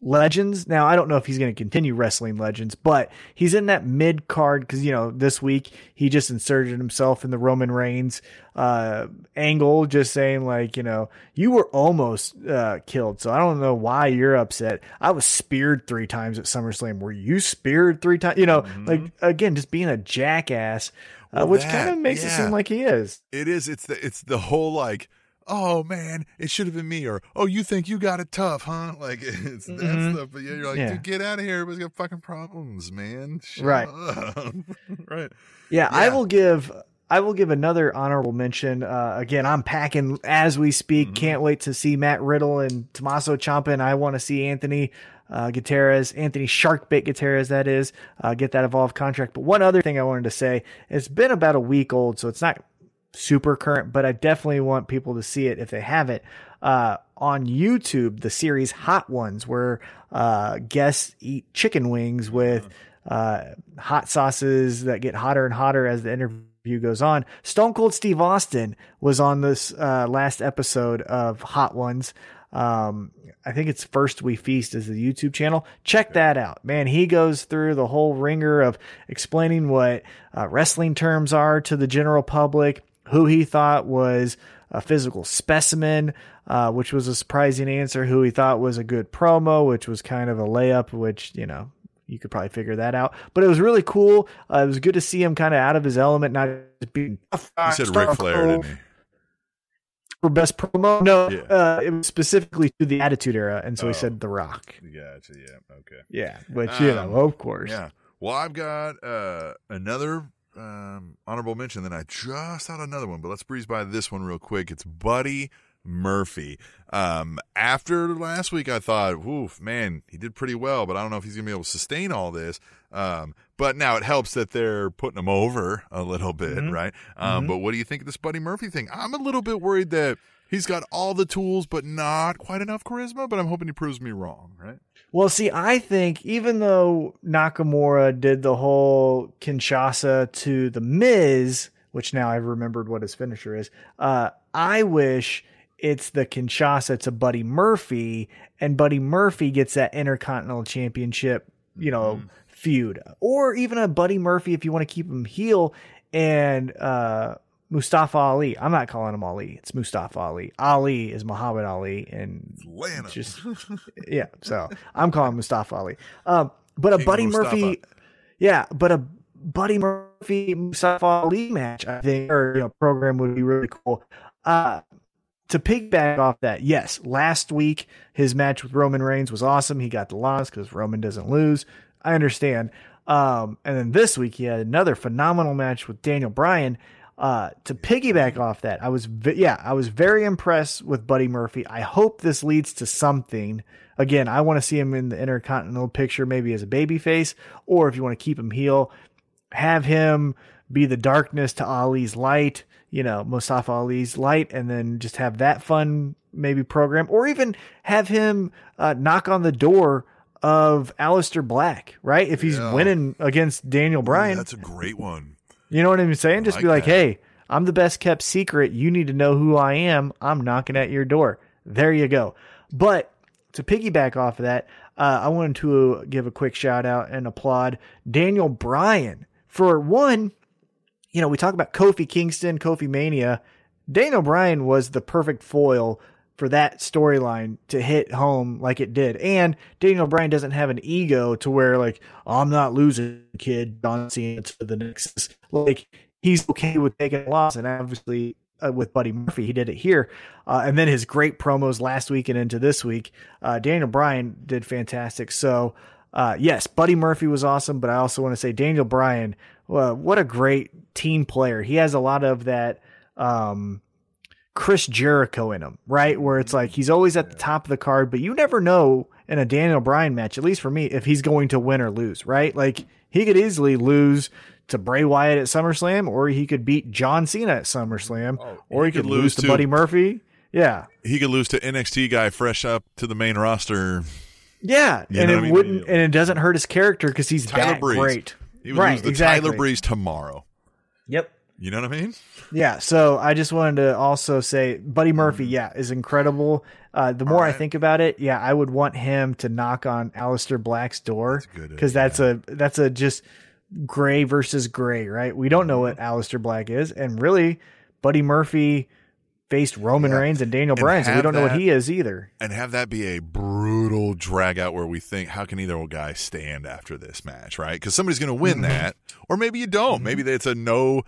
[SPEAKER 4] legends. Now I don't know if he's going to continue wrestling legends, but he's in that mid card because you know this week he just inserted himself in the Roman Reigns uh angle, just saying like you know you were almost uh killed, so I don't know why you're upset. I was speared three times at SummerSlam. Were you speared three times? You know, like again, just being a jackass. Uh,
[SPEAKER 3] Well,
[SPEAKER 4] which kind of makes it seem like he is.
[SPEAKER 3] It is. It's the it's the whole like, oh man, it should have been me, or oh, you think you got it tough, huh? Like it's that stuff. But yeah, you're like,
[SPEAKER 4] Yeah.
[SPEAKER 3] dude, get out of here. Everybody's got fucking problems, man. Shut
[SPEAKER 4] Right.
[SPEAKER 3] right.
[SPEAKER 4] Yeah, I will give I will give another honorable mention. Uh, again, I'm packing as we speak. Can't wait to see Matt Riddle and Tommaso Ciampa, and I want to see Anthony uh, Gutierrez, Anthony Sharkbait Gutierrez, that is, uh, get that evolved contract. But one other thing I wanted to say, it's been about a week old, so it's not super current, but I definitely want people to see it if they haven't. Uh, on YouTube, the series Hot Ones, where uh, guests eat chicken wings with uh, hot sauces that get hotter and hotter as the interview goes on. Stone Cold Steve Austin was on this uh, last episode of Hot Ones. Um, I think it's First We Feast is the YouTube channel. Check that out, man. He goes through the whole ringer of explaining what uh, wrestling terms are to the general public, who he thought was a physical specimen, uh, which was a surprising answer, who he thought was a good promo, which was kind of a layup, which, you know, you could probably figure that out. But it was really cool. Uh, it was good to see him kind of out of his element, not just being.
[SPEAKER 3] He said Ric Flair, didn't he?
[SPEAKER 4] For best promo? No,
[SPEAKER 3] Yeah.
[SPEAKER 4] uh, it was specifically to the Attitude Era. And so
[SPEAKER 3] Oh.
[SPEAKER 4] he said The Rock.
[SPEAKER 3] Gotcha. Yeah. Okay.
[SPEAKER 4] Yeah, which, you know,
[SPEAKER 3] Um,
[SPEAKER 4] of course.
[SPEAKER 3] Yeah. Well, I've got uh, another um, honorable mention. Then I just thought another one, but let's breeze by this one real quick. It's Buddy Murphy. Um, after last week, I thought, woof, man, he did pretty well, but I don't know if he's going to be able to sustain all this. Um, but now it helps that they're putting him over a little bit,
[SPEAKER 4] Mhm.
[SPEAKER 3] right? Um,
[SPEAKER 4] Mhm.
[SPEAKER 3] but what do you think of this Buddy Murphy thing? I'm a little bit worried that he's got all the tools, but not quite enough charisma, but I'm hoping he proves me wrong, right?
[SPEAKER 4] Well, see, I think even though Nakamura did the whole Kinshasa to the Miz, which now I've remembered what his finisher is, uh, I wish it's the Kinshasa to Buddy Murphy, and Buddy Murphy gets that Intercontinental Championship, you know, feud, or even a Buddy Murphy if you want to keep him heel, and uh, Mustafa Ali. I'm not calling him Ali; it's Mustafa Ali. Ali is Muhammad Ali, and
[SPEAKER 3] Atlanta.
[SPEAKER 4] just yeah. So I'm calling Mustafa Ali. Um, but a Buddy
[SPEAKER 3] Mustafa.
[SPEAKER 4] Murphy, yeah, but a Buddy Murphy Mustafa Ali match, I think, or you know, program would be really cool. Uh, to piggyback off that, yes, last week his match with Roman Reigns was awesome. He got the loss because Roman doesn't lose. I understand. Um, and then this week he had another phenomenal match with Daniel Bryan. Uh, to piggyback off that, I was ve- yeah, I was very impressed with Buddy Murphy. I hope this leads to something. Again, I want to see him in the Intercontinental picture, maybe as a babyface, or if you want to keep him heel, have him be the darkness to Ali's light, you know, Mustafa Ali's light, and then just have that fun maybe program, or even have him uh, knock on the door of Aleister Black, right? If he's
[SPEAKER 3] Yeah.
[SPEAKER 4] winning against Daniel Bryan,
[SPEAKER 3] That's a great one.
[SPEAKER 4] You know what I'm saying? Just
[SPEAKER 3] like
[SPEAKER 4] be like,
[SPEAKER 3] that.
[SPEAKER 4] hey, I'm the best kept secret. You need to know who I am. I'm knocking at your door. There you go. But to piggyback off of that, uh, I wanted to give a quick shout out and applaud Daniel Bryan for one. You know, we talk about Kofi Kingston, Kofi Mania. Daniel Bryan was the perfect foil for that storyline to hit home like it did. And Daniel Bryan doesn't have an ego to where like I'm not losing, kid. John Cena to the Nexus. Like he's okay with taking a loss, and obviously uh, with Buddy Murphy, he did it here. Uh, and then his great promos last week and into this week, uh, Daniel Bryan did fantastic. So. Uh, yes, Buddy Murphy was awesome, but I also want to say Daniel Bryan, what a great team player. He has a lot of that, um, Chris Jericho in him, right? Where it's like he's always at the top of the card, but you never know in a Daniel Bryan match, at least for me, if he's going to win or lose, right? Like he could easily lose to Bray Wyatt at SummerSlam, or he could beat John Cena at SummerSlam, oh, or he, could, lose to, Buddy Murphy. Yeah.
[SPEAKER 3] He could lose to NXT guy fresh up to the main roster.
[SPEAKER 4] Yeah.
[SPEAKER 3] You
[SPEAKER 4] and it
[SPEAKER 3] I mean?
[SPEAKER 4] wouldn't and it doesn't hurt his character because he's
[SPEAKER 3] Tyler
[SPEAKER 4] that
[SPEAKER 3] Breeze.
[SPEAKER 4] great.
[SPEAKER 3] He would
[SPEAKER 4] Right,
[SPEAKER 3] lose to
[SPEAKER 4] exactly.
[SPEAKER 3] Tyler Breeze tomorrow.
[SPEAKER 4] Yep.
[SPEAKER 3] You know what I mean?
[SPEAKER 4] Yeah, so I just wanted to also say Buddy Murphy, yeah, is incredible. Uh, the more I think about it, yeah, I would want him to knock on Aleister Black's door
[SPEAKER 3] good,
[SPEAKER 4] because that's a that's a just gray versus gray, right? We don't know what Aleister Black is, and really, Buddy Murphy faced Roman Reigns and Daniel
[SPEAKER 3] And
[SPEAKER 4] Bryan, so we don't know what he is either.
[SPEAKER 3] And have that be a brutal drag out where we think, how can either old guy stand after this match, right? Because somebody's going to win
[SPEAKER 4] Mm-hmm.
[SPEAKER 3] that, or maybe you don't. Maybe it's a no.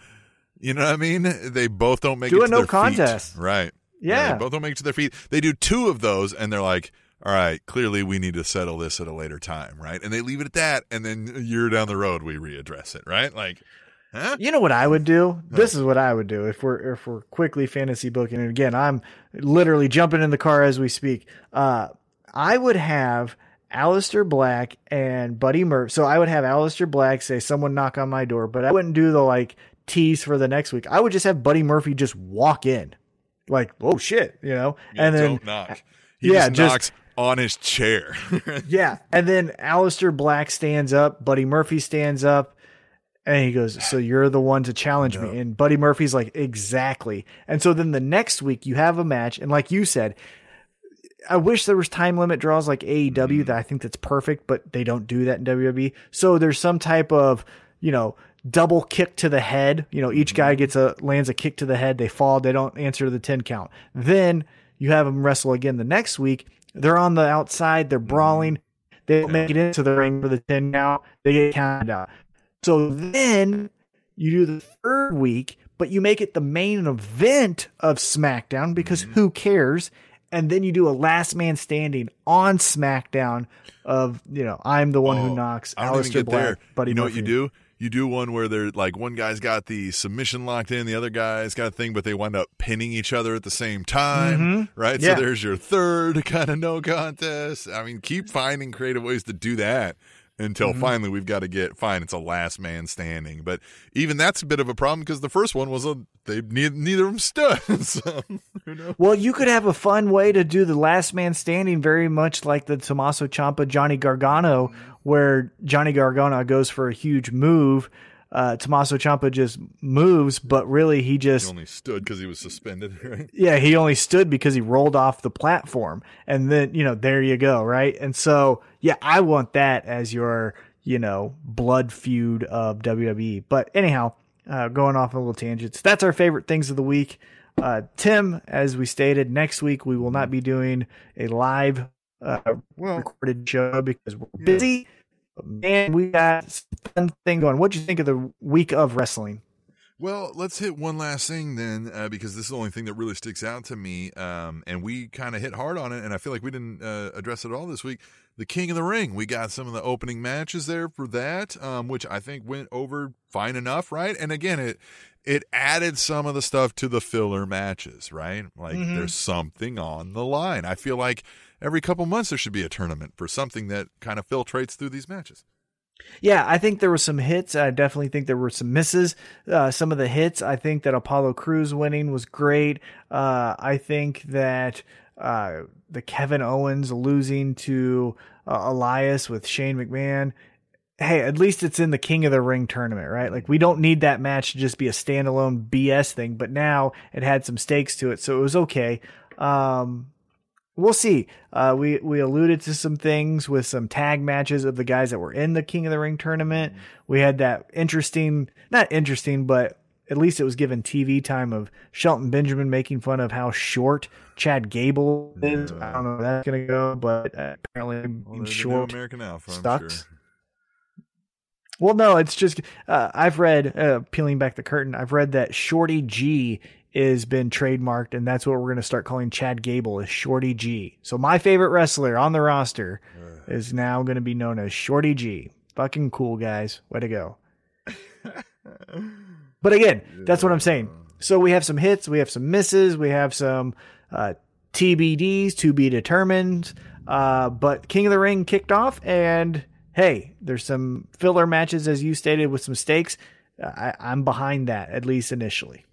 [SPEAKER 3] You know what I mean? They both don't make
[SPEAKER 4] Do
[SPEAKER 3] it
[SPEAKER 4] a
[SPEAKER 3] to
[SPEAKER 4] no
[SPEAKER 3] their feet.
[SPEAKER 4] contest.
[SPEAKER 3] right?
[SPEAKER 4] Yeah.
[SPEAKER 3] they both don't make it to their feet. They do two of those, and they're like, "All right, clearly we need to settle this at a later time, right?" And they leave it at that, and then a year down the road we readdress it, right? Like, huh?
[SPEAKER 4] You know what I would do? This is what I would do if we're if we're quickly fantasy booking. And again, I'm literally jumping in the car as we speak. Uh, I would have Aleister Black and Buddy Murphy. So I would have Aleister Black say, "Someone knock on my door," but I wouldn't do the like tease for the next week. I would just have Buddy Murphy just walk in, like, "Oh shit," you know, and then
[SPEAKER 3] don't knock. He
[SPEAKER 4] yeah,
[SPEAKER 3] just,
[SPEAKER 4] just-
[SPEAKER 3] knocks on his chair.
[SPEAKER 4] yeah. And then Aleister Black stands up, Buddy Murphy stands up, and he goes, So you're the one to challenge me. And Buddy Murphy's like, Exactly. And so then the next week you have a match, and like you said, I wish there was time limit draws like AEW mm-hmm. that I think that's perfect, but they don't do that in WWE. So there's some type of, you know, double kick to the head. You know, each guy gets a lands a kick to the head, they fall, they don't answer the 10 count. Then you have them wrestle again the next week. They're on the outside, they're brawling. They don't make it into the ring for the 10 count. They get counted out. So then you do the third week, but you make it the main event of SmackDown because
[SPEAKER 3] Mm-hmm.
[SPEAKER 4] who cares? And then you do a last man standing on SmackDown of, you know, I'm the one
[SPEAKER 3] Oh,
[SPEAKER 4] who knocks
[SPEAKER 3] I don't even
[SPEAKER 4] Alistair
[SPEAKER 3] get
[SPEAKER 4] Black,
[SPEAKER 3] there.
[SPEAKER 4] Buddy
[SPEAKER 3] you know what you do? You do one where they're like one guy's got the submission locked in, the other guy's got a thing, but they wind up pinning each other at the same time,
[SPEAKER 4] Mhm.
[SPEAKER 3] right?
[SPEAKER 4] Yeah.
[SPEAKER 3] So there's your third kind of no contest. I mean, keep finding creative ways to do that until
[SPEAKER 4] Mm-hmm.
[SPEAKER 3] finally we've got to get fine. It's a last man standing, but even that's a bit of a problem because the first one was a they neither, neither of them stood. so who knows?
[SPEAKER 4] Well, you could have a fun way to do the last man standing, very much like the Tommaso Ciampa Johnny Gargano, where Johnny Gargano goes for a huge move. Uh, Tommaso Ciampa just moves, but really he just He
[SPEAKER 3] only stood because he was suspended, right?
[SPEAKER 4] yeah, he only stood because he rolled off the platform. And then, you know, there you go, right? And so, yeah, I want that as your, you know, blood feud of WWE. But anyhow, uh, going off on little tangents, that's our favorite things of the week. Uh, Tim, as we stated, next week we will not be doing a live uh,
[SPEAKER 3] Well,
[SPEAKER 4] recorded show because we're busy. But man, we got fun thing going. What'd you think of the week of wrestling?
[SPEAKER 3] Well, let's hit one last thing then, uh, because this is the only thing that really sticks out to me. Um, and we kind of hit hard on it, and I feel like we didn't uh, address it at all this week. The King of the Ring. We got some of the opening matches there for that, um, which I think went over fine enough, right? And again, it it added some of the stuff to the filler matches, right? Like
[SPEAKER 4] Mhm.
[SPEAKER 3] there's something on the line. I feel like every couple months there should be a tournament for something that kind of filtrates through these matches.
[SPEAKER 4] Yeah, I think there were some hits. I definitely think there were some misses. Uh, some of the hits, I think that Apollo Crews winning was great. Uh, I think that uh, the Kevin Owens losing to uh, Elias with Shane McMahon. Hey, at least it's in the King of the Ring tournament, right? Like we don't need that match to just be a standalone BS thing, but now it had some stakes to it, so it was okay. Um, we'll see. Uh, we we alluded to some things with some tag matches of the guys that were in the King of the Ring tournament. We had that interesting, not interesting, but at least it was given TV time of Shelton Benjamin making fun of how short Chad Gable is. I don't know where that's gonna go, but uh, apparently
[SPEAKER 3] Well,
[SPEAKER 4] being
[SPEAKER 3] they're the new
[SPEAKER 4] short.
[SPEAKER 3] American Alpha, I'm
[SPEAKER 4] sucks.
[SPEAKER 3] sure.
[SPEAKER 4] Well, no, it's just uh, I've read uh, peeling back the curtain. I've read that Shorty G is been trademarked, and that's what we're going to start calling Chad Gable is Shorty G. So my favorite wrestler on the roster is now going to be known as Shorty G. Fucking cool, guys. Way to go. but again, that's what I'm saying. So we have some hits, we have some misses, we have some uh, TBDs to be determined. Uh, but King of the Ring kicked off, and hey, there's some filler matches, as you stated, with some stakes. I, I'm behind that, at least initially.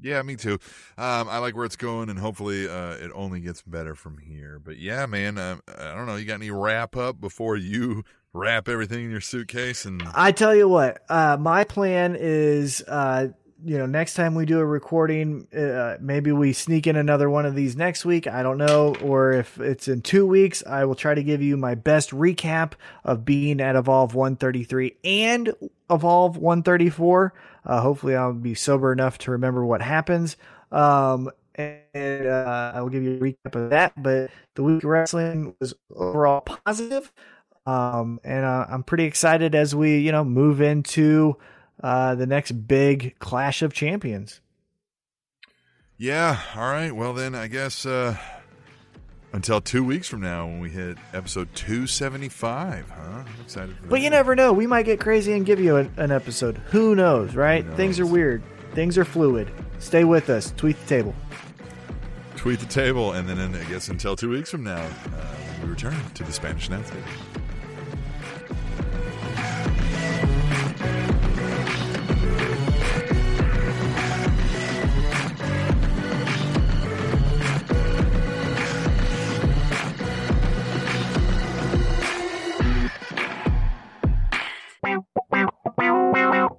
[SPEAKER 3] Yeah, me too. Um, I like where it's going, and hopefully, uh, it only gets better from here. But yeah, man, uh, I don't know. You got any wrap up before you wrap everything in your suitcase? And
[SPEAKER 4] I tell you what, uh, my plan is, uh, you know, next time we do a recording, uh, maybe we sneak in another one of these next week. I don't know. Or if it's in two weeks, I will try to give you my best recap of being at Evolve 133 and Evolve 134. Uh, hopefully, I'll be sober enough to remember what happens. Um, and uh, I will give you a recap of that. But the week of wrestling was overall positive. Um, and uh, I'm pretty excited as we, you know, move into uh, the next big clash of champions.
[SPEAKER 3] yeah, all right. Well, then I guess uh, until two weeks from now when we hit episode 275, huh? I'm excited for
[SPEAKER 4] But you never know. We might get crazy and give you an, an episode. Who knows, right?
[SPEAKER 3] Who
[SPEAKER 4] Things are weird. Things are fluid. Stay with us. Tweet the table.
[SPEAKER 3] tweet the table, and then I guess until two weeks from now, uh, we return to the Spanish announce table.